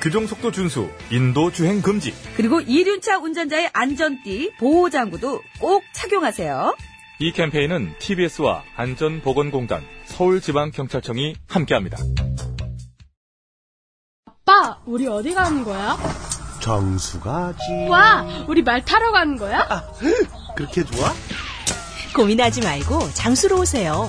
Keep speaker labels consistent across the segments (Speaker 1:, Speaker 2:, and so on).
Speaker 1: 규정 속도 준수, 인도 주행 금지.
Speaker 2: 그리고 이륜차 운전자의 안전띠, 보호장구도 꼭 착용하세요.
Speaker 1: 이 캠페인은 TBS와 안전보건공단, 서울지방경찰청이 함께합니다.
Speaker 3: 아빠, 우리 어디 가는 거야?
Speaker 4: 정수 가지.
Speaker 3: 와, 우리 말 타러 가는 거야?
Speaker 4: 그렇게 좋아?
Speaker 5: 고민하지 말고 장수로 오세요.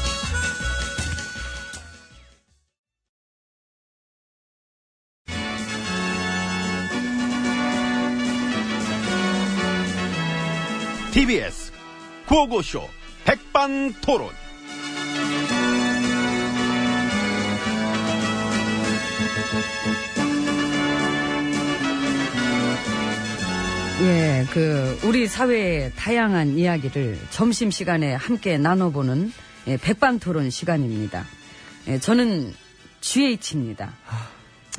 Speaker 4: TBS 구호고쇼 백반토론.
Speaker 2: 예, 그 우리 사회의 다양한 이야기를 점심 시간에 함께 나눠보는 예, 백반토론 시간입니다. 예, 저는 GH입니다.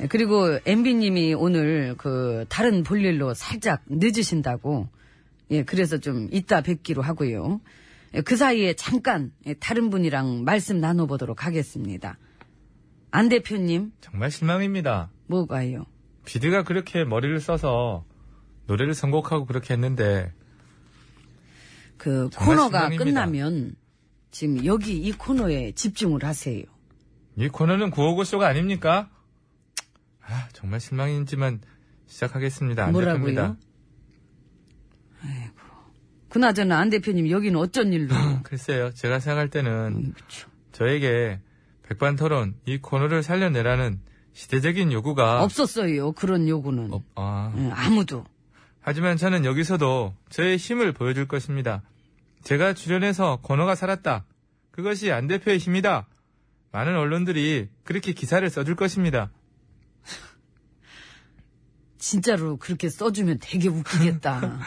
Speaker 2: 예, 그리고 MB님이 오늘 그 다른 볼일로 살짝 늦으신다고 예, 그래서 좀 이따 뵙기로 하고요. 예, 그 사이에 잠깐 예, 다른 분이랑 말씀 나눠보도록 하겠습니다. 안 대표님,
Speaker 6: 정말 실망입니다
Speaker 2: 뭐가요?
Speaker 6: 비드가 그렇게 머리를 써서 노래를 선곡하고 그렇게 했는데
Speaker 2: 그 코너가
Speaker 6: 실망입니다.
Speaker 2: 끝나면 지금 여기 이 코너에 집중을 하세요.
Speaker 6: 이 코너는 구호고쇼가 아닙니까? 아 정말 실망이지만 시작하겠습니다 안
Speaker 2: 뭐라고요?
Speaker 6: 대표입니다
Speaker 2: 그나저나 안 대표님 여기는 어쩐 일로?
Speaker 6: 글쎄요 제가 생각할 때는
Speaker 2: 음.
Speaker 6: 저에게 백반 토론 이 코너를 살려내라는 시대적인 요구가
Speaker 2: 없었어요. 그런 요구는.
Speaker 6: 없- 아.
Speaker 2: 예, 아무도.
Speaker 6: 하지만 저는 여기서도 저의 힘을 보여줄 것입니다. 제가 출연해서 코너가 살았다. 그것이 안 대표의 힘이다. 많은 언론들이 그렇게 기사를 써줄 것입니다.
Speaker 2: 진짜로 그렇게 써주면 되게 웃기겠다.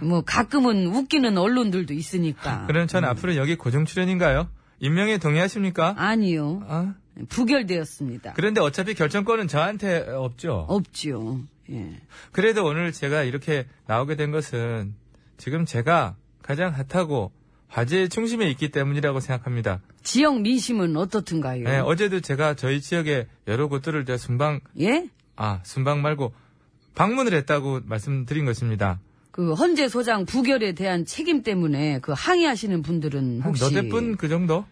Speaker 2: 뭐 가끔은 웃기는 언론들도 있으니까.
Speaker 6: 그럼 전 앞으로 여기 고정 출연인가요? 임명에 동의하십니까?
Speaker 2: 아니요.
Speaker 6: 아,
Speaker 2: 부결되었습니다.
Speaker 6: 그런데 어차피 결정권은 저한테 없죠.
Speaker 2: 없지요. 예.
Speaker 6: 그래도 오늘 제가 이렇게 나오게 된 것은 지금 제가 가장 핫하고 화제의 중심에 있기 때문이라고 생각합니다.
Speaker 2: 지역 민심은 어떻든가요?
Speaker 6: 네, 어제도 제가 저희 지역의 여러 곳들을 제가 순방
Speaker 2: 예?
Speaker 6: 아, 순방 말고 방문을 했다고 말씀드린 것입니다.
Speaker 2: 그 헌재 소장 부결에 대한 책임 때문에 그 항의하시는 분들은
Speaker 6: 한
Speaker 2: 혹시
Speaker 6: 너댓 분그 정도?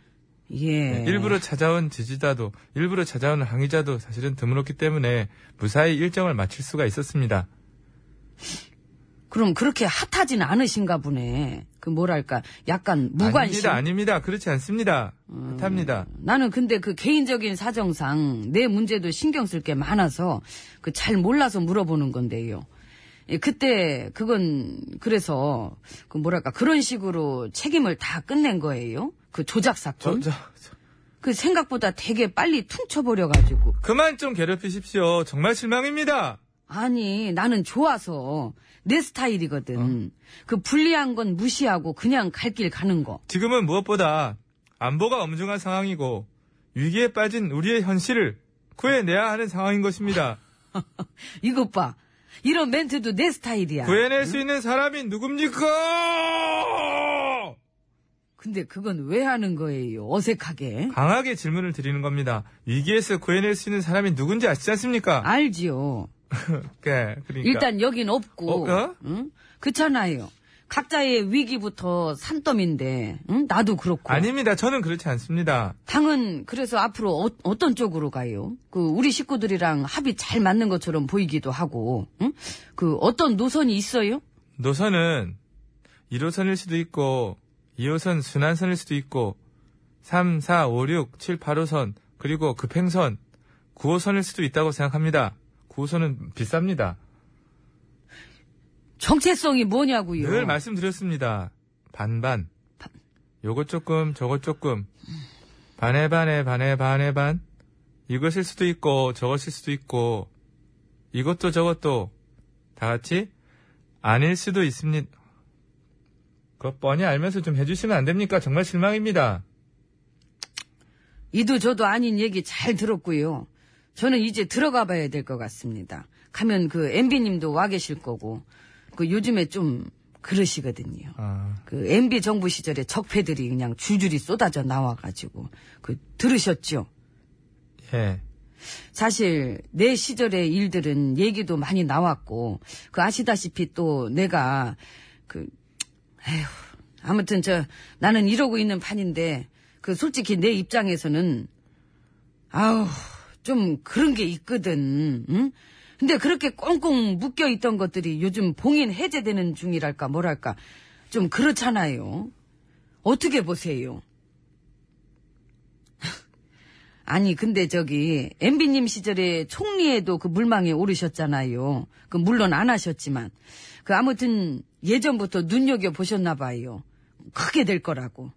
Speaker 2: 예.
Speaker 6: 네, 일부러 찾아온 지지자도, 일부러 찾아온 항의자도 사실은 드물었기 때문에 무사히 일정을 마칠 수가 있었습니다.
Speaker 2: 그럼 그렇게 핫하진 않으신가 보네. 그 뭐랄까 약간 무관심.
Speaker 6: 아닙니다, 아닙니다. 그렇지 않습니다. 핫합니다.
Speaker 2: 나는 근데 그 개인적인 사정상 내 문제도 신경 쓸 게 많아서 그 잘 몰라서 물어보는 건데요. 예, 그때 그건 그래서 그 뭐랄까 그런 식으로 책임을 다 끝낸 거예요. 그 조작
Speaker 6: 저,
Speaker 2: 사건.
Speaker 6: 저, 저,
Speaker 2: 그 생각보다 되게 빨리 퉁쳐버려 가지고.
Speaker 6: 그만 좀 괴롭히십시오. 정말 실망입니다.
Speaker 2: 아니 나는 좋아서 내 스타일이거든.
Speaker 6: 어?
Speaker 2: 그 불리한 건 무시하고 그냥 갈 길 가는 거.
Speaker 6: 지금은 무엇보다 안보가 엄중한 상황이고 위기에 빠진 우리의 현실을 구해내야 하는 상황인 것입니다.
Speaker 2: 이것 봐. 이런 멘트도 내 스타일이야.
Speaker 6: 구해낼 수 있는 사람이 누굽니까?
Speaker 2: 근데 그건 왜 하는 거예요? 어색하게.
Speaker 6: 강하게 질문을 드리는 겁니다. 위기에서 구해낼 수 있는 사람이 누군지 아시지 않습니까?
Speaker 2: 알지요.
Speaker 6: 네, 그러니까.
Speaker 2: 일단 여긴 없고.
Speaker 6: 어, 어?
Speaker 2: 응? 그렇잖아요. 각자의 위기부터 산더미인데, 응? 나도 그렇고.
Speaker 6: 아닙니다. 저는 그렇지 않습니다.
Speaker 2: 당은 그래서 앞으로 어, 떤 쪽으로 가요? 그 우리 식구들이랑 합이 잘 맞는 것처럼 보이기도 하고, 응? 그 어떤 노선이 있어요?
Speaker 6: 노선은 1호선일 수도 있고 2호선 순환선일 수도 있고 3, 4, 5, 6, 7, 8호선 그리고 급행선 9호선일 수도 있다고 생각합니다. 9호선은 비쌉니다.
Speaker 2: 정체성이 뭐냐고요.
Speaker 6: 늘 말씀드렸습니다. 반반. 요것 조금 저것 조금 반에 반에 반에 반에 반 이것일 수도 있고 저것일 수도 있고 이것도 저것도 다 같이 아닐 수도 있습니다. 그거 뻔히 알면서 좀 해주시면 안 됩니까? 정말 실망입니다.
Speaker 2: 이도 저도 아닌 얘기 잘 들었고요. 저는 이제 들어가 봐야 될 것 같습니다. 가면 그 MB님도 와 계실 거고, 그 요즘에 좀 그러시거든요.
Speaker 6: 아,
Speaker 2: 그 MB 정부 시절에 적폐들이 그냥 줄줄이 쏟아져 나와가지고, 그 들으셨죠?
Speaker 6: 예.
Speaker 2: 사실 내 시절의 일들은 얘기도 많이 나왔고 그 아시다시피 또 내가 그 에휴 아무튼 저 나는 이러고 있는 판인데 그 솔직히 내 입장에서는 아우 좀 그런 게 있거든. 응? 근데 그렇게 꽁꽁 묶여 있던 것들이 요즘 봉인 해제되는 중이랄까 뭐랄까 좀 그렇잖아요. 어떻게 보세요? 아니 근데 저기 MB님 시절에 총리에도 그 물망에 오르셨잖아요. 그 물론 안 하셨지만 그 아무튼 예전부터 눈여겨 보셨나 봐요. 크게 될 거라고.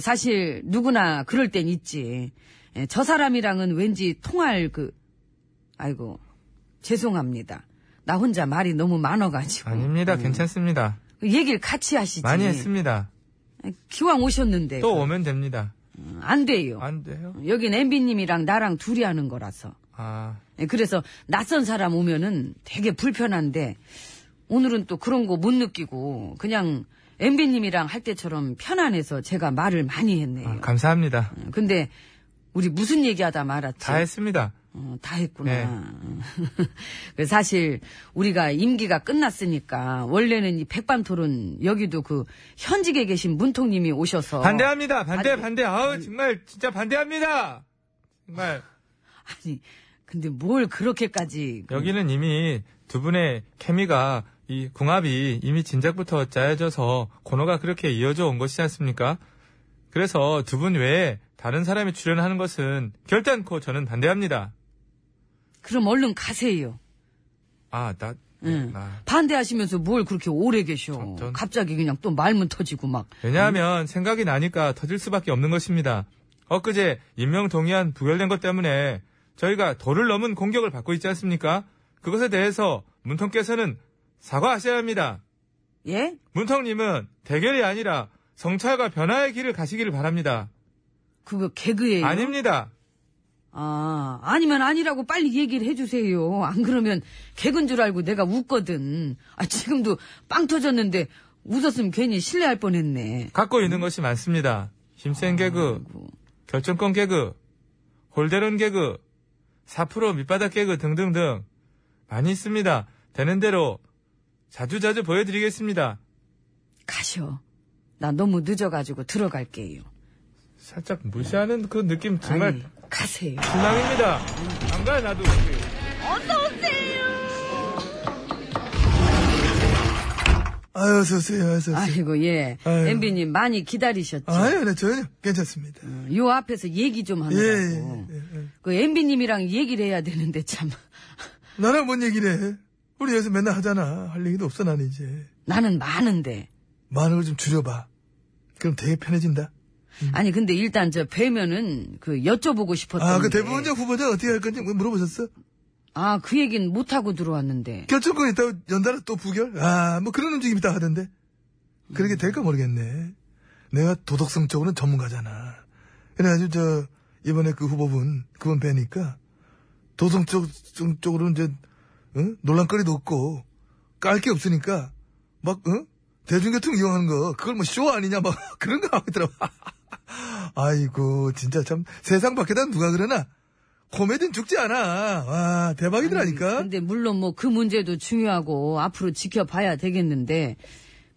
Speaker 2: 사실 누구나 그럴 땐 있지. 예, 저 사람이랑은 왠지 통할 그 아이고 죄송합니다. 나 혼자 말이 너무 많아가지고
Speaker 6: 아닙니다. 괜찮습니다.
Speaker 2: 그 얘기를 같이 하시지.
Speaker 6: 많이 했습니다.
Speaker 2: 기왕 오셨는데
Speaker 6: 또
Speaker 2: 그,
Speaker 6: 오면 됩니다.
Speaker 2: 안 돼요.
Speaker 6: 안 돼요?
Speaker 2: 여긴 MB님이랑 나랑 둘이 하는 거라서.
Speaker 6: 아,
Speaker 2: 예, 그래서 낯선 사람 오면은 되게 불편한데 오늘은 또 그런 거 못 느끼고 그냥 MB님이랑 할 때처럼 편안해서 제가 말을 많이 했네요.
Speaker 6: 아, 감사합니다.
Speaker 2: 근데 우리 무슨 얘기하다 말았지?
Speaker 6: 다 했습니다.
Speaker 2: 어, 다 했구나.
Speaker 6: 네.
Speaker 2: 그 사실 우리가 임기가 끝났으니까 원래는 이 백반토론 여기도 그 현직에 계신 문통님이 오셔서
Speaker 6: 반대합니다. 반대,
Speaker 2: 아니,
Speaker 6: 반대. 아우, 정말, 진짜 반대합니다. 정말.
Speaker 2: 아니 근데 뭘 그렇게까지 그-
Speaker 6: 여기는 이미 두 분의 케미가, 이 궁합이 이미 진작부터 짜여져서 코너가 그렇게 이어져 온 것이지 않습니까? 그래서 두 분 외에 다른 사람이 출연하는 것은 결단코 저는 반대합니다.
Speaker 2: 그럼 얼른 가세요.
Speaker 6: 아, 나,
Speaker 2: 응.
Speaker 6: 아.
Speaker 2: 반대하시면서 뭘 그렇게 오래 계셔.
Speaker 6: 전- 전-
Speaker 2: 갑자기 그냥 또 말문 터지고 막.
Speaker 6: 왜냐하면 생각이 나니까 터질 수밖에 없는 것입니다. 엊그제 임명 동의안 부결된 것 때문에 저희가 도를 넘은 공격을 받고 있지 않습니까? 그것에 대해서 문통께서는 사과하셔야 합니다.
Speaker 2: 예?
Speaker 6: 문통님은 대결이 아니라 성찰과 변화의 길을 가시기를 바랍니다.
Speaker 2: 그거 개그예요?
Speaker 6: 아닙니다.
Speaker 2: 아, 아니면 아니라고 빨리 얘기를 해주세요. 안 그러면 개그인 줄 알고 내가 웃거든. 아, 지금도 빵 터졌는데 웃었으면 괜히 실례할 뻔했네.
Speaker 6: 갖고 있는 것이 많습니다. 힘센 개그, 결정권 개그, 홀대론 개그, 4% 밑바닥 개그 등등등 많이 있습니다. 되는 대로 자주자주 보여드리겠습니다.
Speaker 2: 가셔. 나 너무 늦어가지고 들어갈게요.
Speaker 6: 살짝 무시하는 그 느낌 정말
Speaker 2: 아니, 가세요.
Speaker 6: 실망입니다. 안 가요 나도.
Speaker 7: 아유, 어서 오세요, 어서 오세요.
Speaker 2: 아이고, 예.
Speaker 7: 아유.
Speaker 2: MB님 많이 기다리셨죠?
Speaker 7: 아유, 네, 전혀 괜찮습니다.
Speaker 2: 요 앞에서 얘기 좀
Speaker 7: 예,
Speaker 2: 하느라고.
Speaker 7: 예, 예, 예.
Speaker 2: 그 MB님이랑 얘기를 해야 되는데 참.
Speaker 7: 나랑 뭔 얘기를 해? 우리 여기서 맨날 하잖아. 할 얘기도 없어, 나는 이제.
Speaker 2: 나는 많은데.
Speaker 7: 많은 걸 좀 줄여봐. 그럼 되게 편해진다.
Speaker 2: 아니 근데 일단 저 뵈면은 그 여쭤보고 싶었던
Speaker 7: 아, 그
Speaker 2: 게-
Speaker 7: 대부분적 후보자 어떻게 할 건지 물어보셨어?
Speaker 2: 아, 그 얘기는 못 하고 들어왔는데.
Speaker 7: 결정권 있다고 연달아 또 부결? 아, 뭐 그런 움직임 있다 하던데. 그렇게 될까 모르겠네. 내가 도덕성적으로는 전문가잖아. 그래가지고 저, 이번에 그 후보분, 그분 뵈니까, 도덕적으로는 이제, 응? 논란거리도 없고, 깔 게 없으니까, 막, 응? 대중교통 이용하는 거, 그걸 뭐 쇼 아니냐, 막, 그런 거 하고 있더라고. 아이고, 진짜 참, 세상 밖에다 누가 그러나, 코미디는 죽지 않아. 와, 대박이더라니까.
Speaker 2: 근데 물론 뭐 그 문제도 중요하고 앞으로 지켜봐야 되겠는데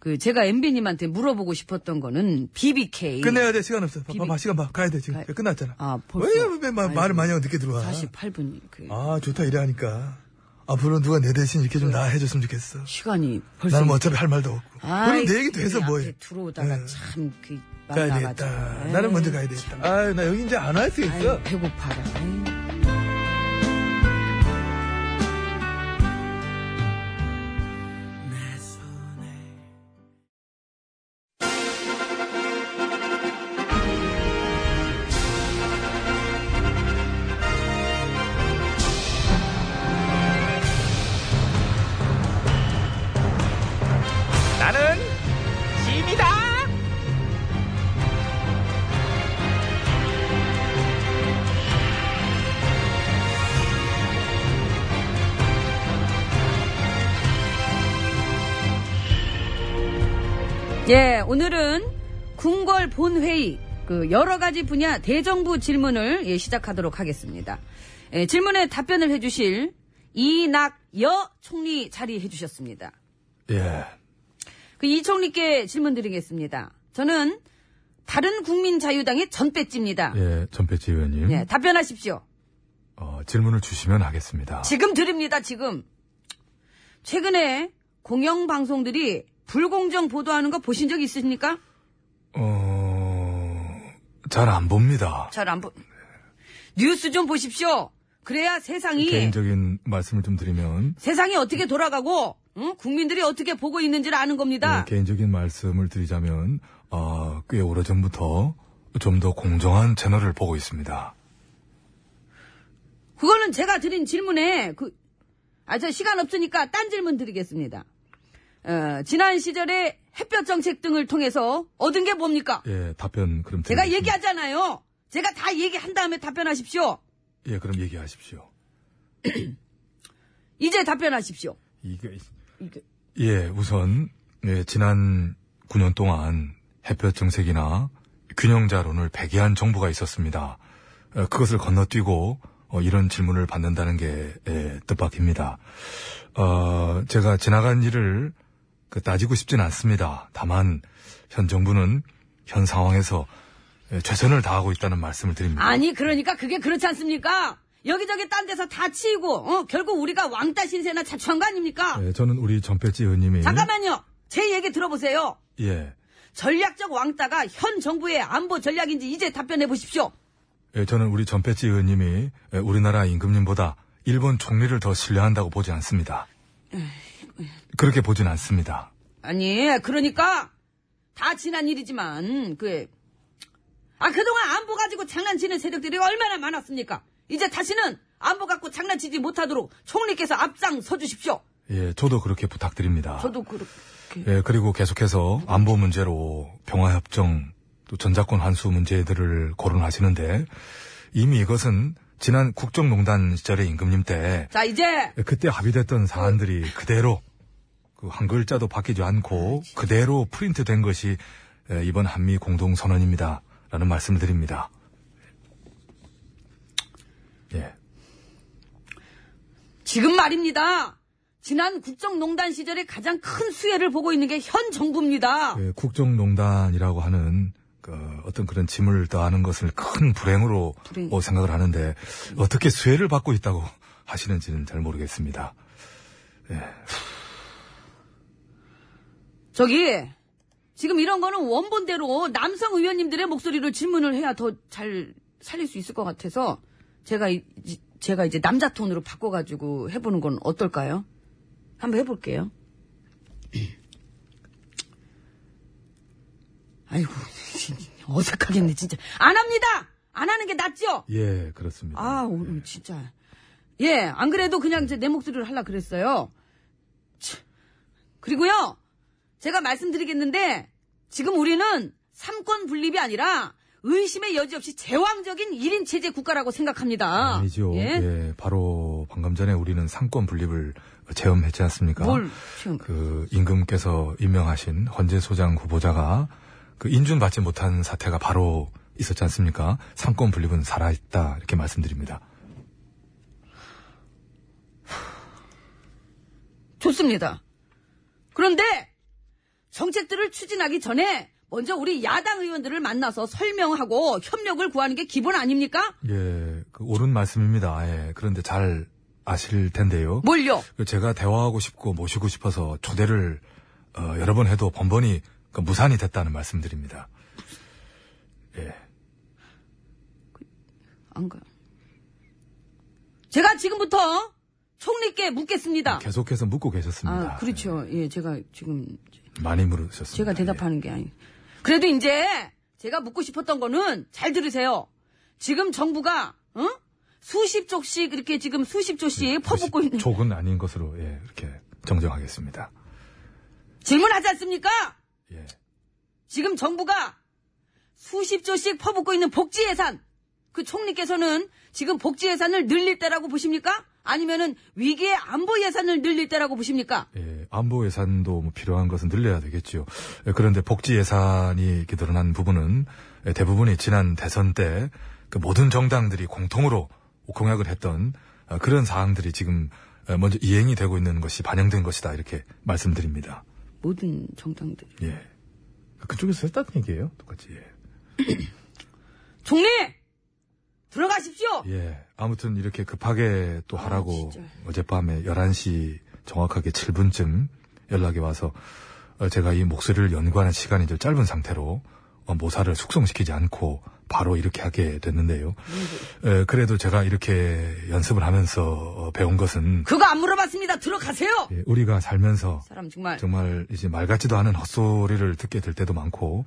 Speaker 2: 그 제가 MB님한테 물어보고 싶었던 거는 BBK.
Speaker 7: 끝내야 돼 시간 없어. 봐,
Speaker 2: 비비-
Speaker 7: 봐봐 시간 봐 가야 돼 지금
Speaker 2: 가-
Speaker 7: 끝났잖아.
Speaker 2: 아, 벌써.
Speaker 7: 왜, 왜 마-
Speaker 2: 아이고,
Speaker 7: 말을 많이 하고 늦게 들어와?
Speaker 2: 48분이
Speaker 7: 그아 좋다 이래 하니까. 앞으로 누가 내 대신 이렇게 좀 나 해줬으면 좋겠어.
Speaker 2: 시간이 벌써.
Speaker 7: 나는 뭐 어차피 할 말도 없고.
Speaker 2: 아이,
Speaker 7: 우리 내 얘기도 해서
Speaker 2: 그
Speaker 7: 뭐해.
Speaker 2: 들어오다가
Speaker 7: 예.
Speaker 2: 참, 그,
Speaker 7: 가야. 되겠다.
Speaker 2: 에이,
Speaker 7: 나는 먼저 가야 되겠다. 아유, 나 여기 이제 안 할 수 있어.
Speaker 2: 배고파라. 아이. 예, 오늘은 궁궐 본회의, 그, 여러 가지 분야 대정부 질문을 예, 시작하도록 하겠습니다. 예, 질문에 답변을 해주실 이낙여 총리 자리해 주셨습니다.
Speaker 7: 예.
Speaker 2: 그 이 총리께 질문 드리겠습니다. 저는 다른 국민자유당의 전배지입니다.
Speaker 1: 예, 전배지 의원님.
Speaker 2: 예, 답변하십시오.
Speaker 1: 어, 질문을 주시면 하겠습니다.
Speaker 2: 지금 드립니다, 지금. 최근에 공영방송들이 불공정 보도하는 거 보신 적 있으십니까?
Speaker 1: 어, 잘 안 봅니다.
Speaker 2: 잘 안 보, 뉴스 좀 보십시오. 그래야 세상이,
Speaker 1: 개인적인 말씀을 좀 드리면,
Speaker 2: 세상이 어떻게 돌아가고, 응? 국민들이 어떻게 보고 있는지를 아는 겁니다.
Speaker 1: 예, 개인적인 말씀을 드리자면, 어, 꽤 오래전부터 좀 더 공정한 채널을 보고 있습니다.
Speaker 2: 그거는 제가 드린 질문에, 그, 아, 저 시간 없으니까 딴 질문 드리겠습니다. 어, 지난 시절에 햇볕 정책 등을 통해서 얻은 게 뭡니까?
Speaker 1: 예, 답변 그럼
Speaker 2: 제가
Speaker 1: 드리겠습니다.
Speaker 2: 얘기하잖아요. 제가 다 얘기한 다음에 답변하십시오.
Speaker 1: 예, 그럼 얘기하십시오.
Speaker 2: 이제 답변하십시오.
Speaker 1: 이게,
Speaker 2: 이게.
Speaker 1: 예, 우선, 예, 지난 9년 동안 햇볕 정책이나 균형자론을 배제한 정부가 있었습니다. 어, 그것을 건너뛰고 어, 이런 질문을 받는다는 게 예, 뜻밖입니다. 어, 제가 지나간 일을 그 따지고 싶진 않습니다. 다만 현 정부는 현 상황에서 예, 최선을 다하고 있다는 말씀을 드립니다.
Speaker 2: 아니 그러니까 그게 그렇지 않습니까? 여기저기 딴 데서 다 치이고 어, 결국 우리가 왕따 신세나 자초한 거 아닙니까?
Speaker 1: 예, 저는 우리 전배지 의원님이
Speaker 2: 잠깐만요. 제 얘기 들어보세요.
Speaker 1: 예,
Speaker 2: 전략적 왕따가 현 정부의 안보 전략인지 이제 답변해 보십시오.
Speaker 1: 예, 저는 우리 전배지 의원님이 예, 우리나라 임금님보다 일본 총리를 더 신뢰한다고 보지 않습니다. 그렇게 보진 않습니다.
Speaker 2: 아니 그러니까 다 지난 일이지만 그 아, 그동안 안보 가지고 장난치는 세력들이 얼마나 많았습니까? 이제 다시는 안보 갖고 장난치지 못하도록 총리께서 앞장 서 주십시오.
Speaker 1: 예, 저도 그렇게 부탁드립니다.
Speaker 2: 저도 그렇게.
Speaker 1: 예, 그리고 계속해서 안보 문제로 평화협정, 또 전자권 환수 문제들을 거론하시는데 이미 이것은 지난 국정농단 시절의 임금님 때
Speaker 2: 자, 이제
Speaker 1: 예, 그때 합의됐던 사안들이 그대로 그 한 글자도 바뀌지 않고 그대로 프린트된 것이 예, 이번 한미 공동선언입니다. 라는 말씀을 드립니다. 예.
Speaker 2: 지금 말입니다. 지난 국정농단 시절에 가장 큰 수혜를 보고 있는 게 현 정부입니다.
Speaker 1: 예, 국정농단이라고 하는 그 어 떤 그런 짐을 더하는 것을 큰 불행으로
Speaker 2: 불행.
Speaker 1: 어, 생각을 하는데 어떻게 수혜를 받고 있다고 하시는지는 잘 모르겠습니다.
Speaker 2: 저기 지금 이런 거는 원본대로 남성 의원님들의 목소리로 질문을 해야 더 잘 살릴 수 있을 것 같아서 제가 이, 이- 제가 이제 남자 톤으로 바꿔가지고 해보는 건 어떨까요? 한번 해볼게요. 아이고 어색하겠네 진짜 안 합니다. 안 하는 게 낫죠.
Speaker 1: 예, 그렇습니다.
Speaker 2: 아, 오늘 진짜. 예, 안 그래도 그냥 이제 내 목소리를 하려 그랬어요. 참. 그리고요, 제가 말씀드리겠는데, 지금 우리는 삼권 분립이 아니라 의심의 여지 없이 제왕적인 1인 체제 국가라고 생각합니다.
Speaker 1: 아니죠.
Speaker 2: 예?
Speaker 1: 예, 바로 방금 전에 우리는 상권 분립을 체험했지 않습니까?
Speaker 2: 뭘 지금.
Speaker 1: 그 임금께서 임명하신 헌재 소장 후보자가 그 인준받지 못한 사태가 바로 있었지 않습니까? 상권 분립은 살아있다 이렇게 말씀드립니다.
Speaker 2: 좋습니다. 그런데 정책들을 추진하기 전에 먼저 우리 야당 의원들을 만나서 설명하고 협력을 구하는 게 기본 아닙니까?
Speaker 1: 예, 그 옳은 말씀입니다. 예, 그런데 잘 아실 텐데요.
Speaker 2: 뭘요?
Speaker 1: 그 제가 대화하고 싶고 모시고 싶어서 초대를 어, 여러 번 해도 번번이 그 무산이 됐다는 말씀드립니다. 예.
Speaker 2: 안 가요. 제가 지금부터 총리께 묻겠습니다.
Speaker 1: 계속해서 묻고 계셨습니다.
Speaker 2: 아, 그렇죠. 예, 제가 지금
Speaker 1: 예, 많이 물으셨습니다.
Speaker 2: 제가 대답하는 게 아니. 그래도 이제 제가 묻고 싶었던 거는 잘 들으세요. 지금 정부가 어? 수십 쪽씩 이렇게 지금 수십 조씩 퍼붓고 있는
Speaker 1: 족은 아닌 것으로 예, 이렇게 정정하겠습니다.
Speaker 2: 질문하지 않습니까?
Speaker 1: 예.
Speaker 2: 지금 정부가 수십 조씩 퍼붓고 있는 복지 예산. 그 총리께서는 지금 복지 예산을 늘릴 때라고 보십니까? 아니면은 위기의 안보 예산을 늘릴 때라고 보십니까?
Speaker 1: 예, 안보 예산도 뭐 필요한 것은 늘려야 되겠지요. 예, 그런데 복지 예산이 이렇게 늘어난 부분은 예, 대부분이 지난 대선 때 그 모든 정당들이 공통으로 공약을 했던 아, 그런 사항들이 지금 예, 먼저 이행이 되고 있는 것이 반영된 것이다 이렇게 말씀드립니다.
Speaker 2: 모든 정당들이.
Speaker 1: 예. 그쪽에서 했다는 얘기예요, 똑같이. 예.
Speaker 2: 총리! 들어가십시오!
Speaker 1: 예. 아무튼 이렇게 급하게 또 하라고
Speaker 2: 아.
Speaker 1: 어젯밤에 11시 정확하게 7분쯤 연락이 와서 어, 제가 이 목소리를 연구하는 시간이 좀 짧은 상태로 어, 모사를 숙성시키지 않고 바로 이렇게 하게 됐는데요. 에, 그래도 제가 이렇게 연습을 하면서 어, 배운 것은
Speaker 2: 그거 안 물어봤습니다. 들어가세요!
Speaker 1: 예, 우리가 살면서
Speaker 2: 사람 정말.
Speaker 1: 정말 이제 말 같지도 않은 헛소리를 듣게 될 때도 많고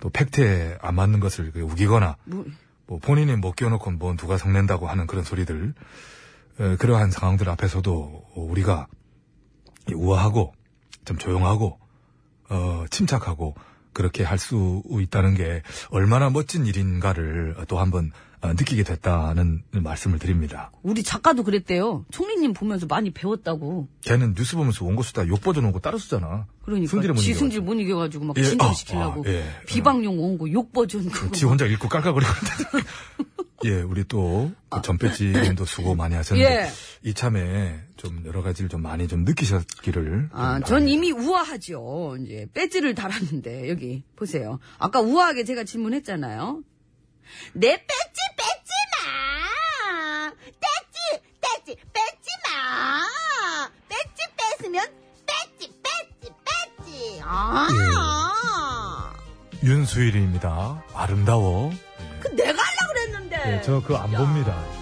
Speaker 1: 또 팩트에 안 맞는 것을 그 우기거나
Speaker 2: 뭐,
Speaker 1: 뭐 본인이 못 끼워놓고 뭐 누가 성낸다고 하는 그런 소리들 에, 그러한 상황들 앞에서도 우리가 이 우아하고 좀 조용하고 어, 침착하고 그렇게 할 수 있다는 게 얼마나 멋진 일인가를 또 한번 어, 느끼게 됐다는 말씀을 드립니다.
Speaker 2: 우리 작가도 그랬대요. 총리님 보면서 많이 배웠다고.
Speaker 1: 걔는 뉴스 보면서 원고 쓰다 욕 버전 원고 따로 쓰잖아.
Speaker 2: 그러니까
Speaker 1: 승질을 못
Speaker 2: 지. 승질 못 이겨가지고 막
Speaker 1: 예,
Speaker 2: 진정시키려고
Speaker 1: 아, 아, 예.
Speaker 2: 비방용 원고 욕 버전 그거
Speaker 1: 지 혼자 읽고 깔깔거리고. 예, 우리 또, 그 전배지님도 수고 많이 하셨는데,
Speaker 2: 예.
Speaker 1: 이참에 좀 여러 가지를 좀 많이 좀 느끼셨기를.
Speaker 2: 아, 좀전 이미 우아하죠. 이제 배지를 달았는데 여기 보세요. 아까 우아하게 제가 질문했잖아요. 내 배지 뺏지 마. 떼지 떼지 뺏지 마. 배지 뺏으면 뺏지 뺏지 뺏지. 아.
Speaker 1: 윤수일입니다. 아름다워.
Speaker 2: 그 내가 하려고 그랬는데.
Speaker 1: 저 그거 안 봅니다.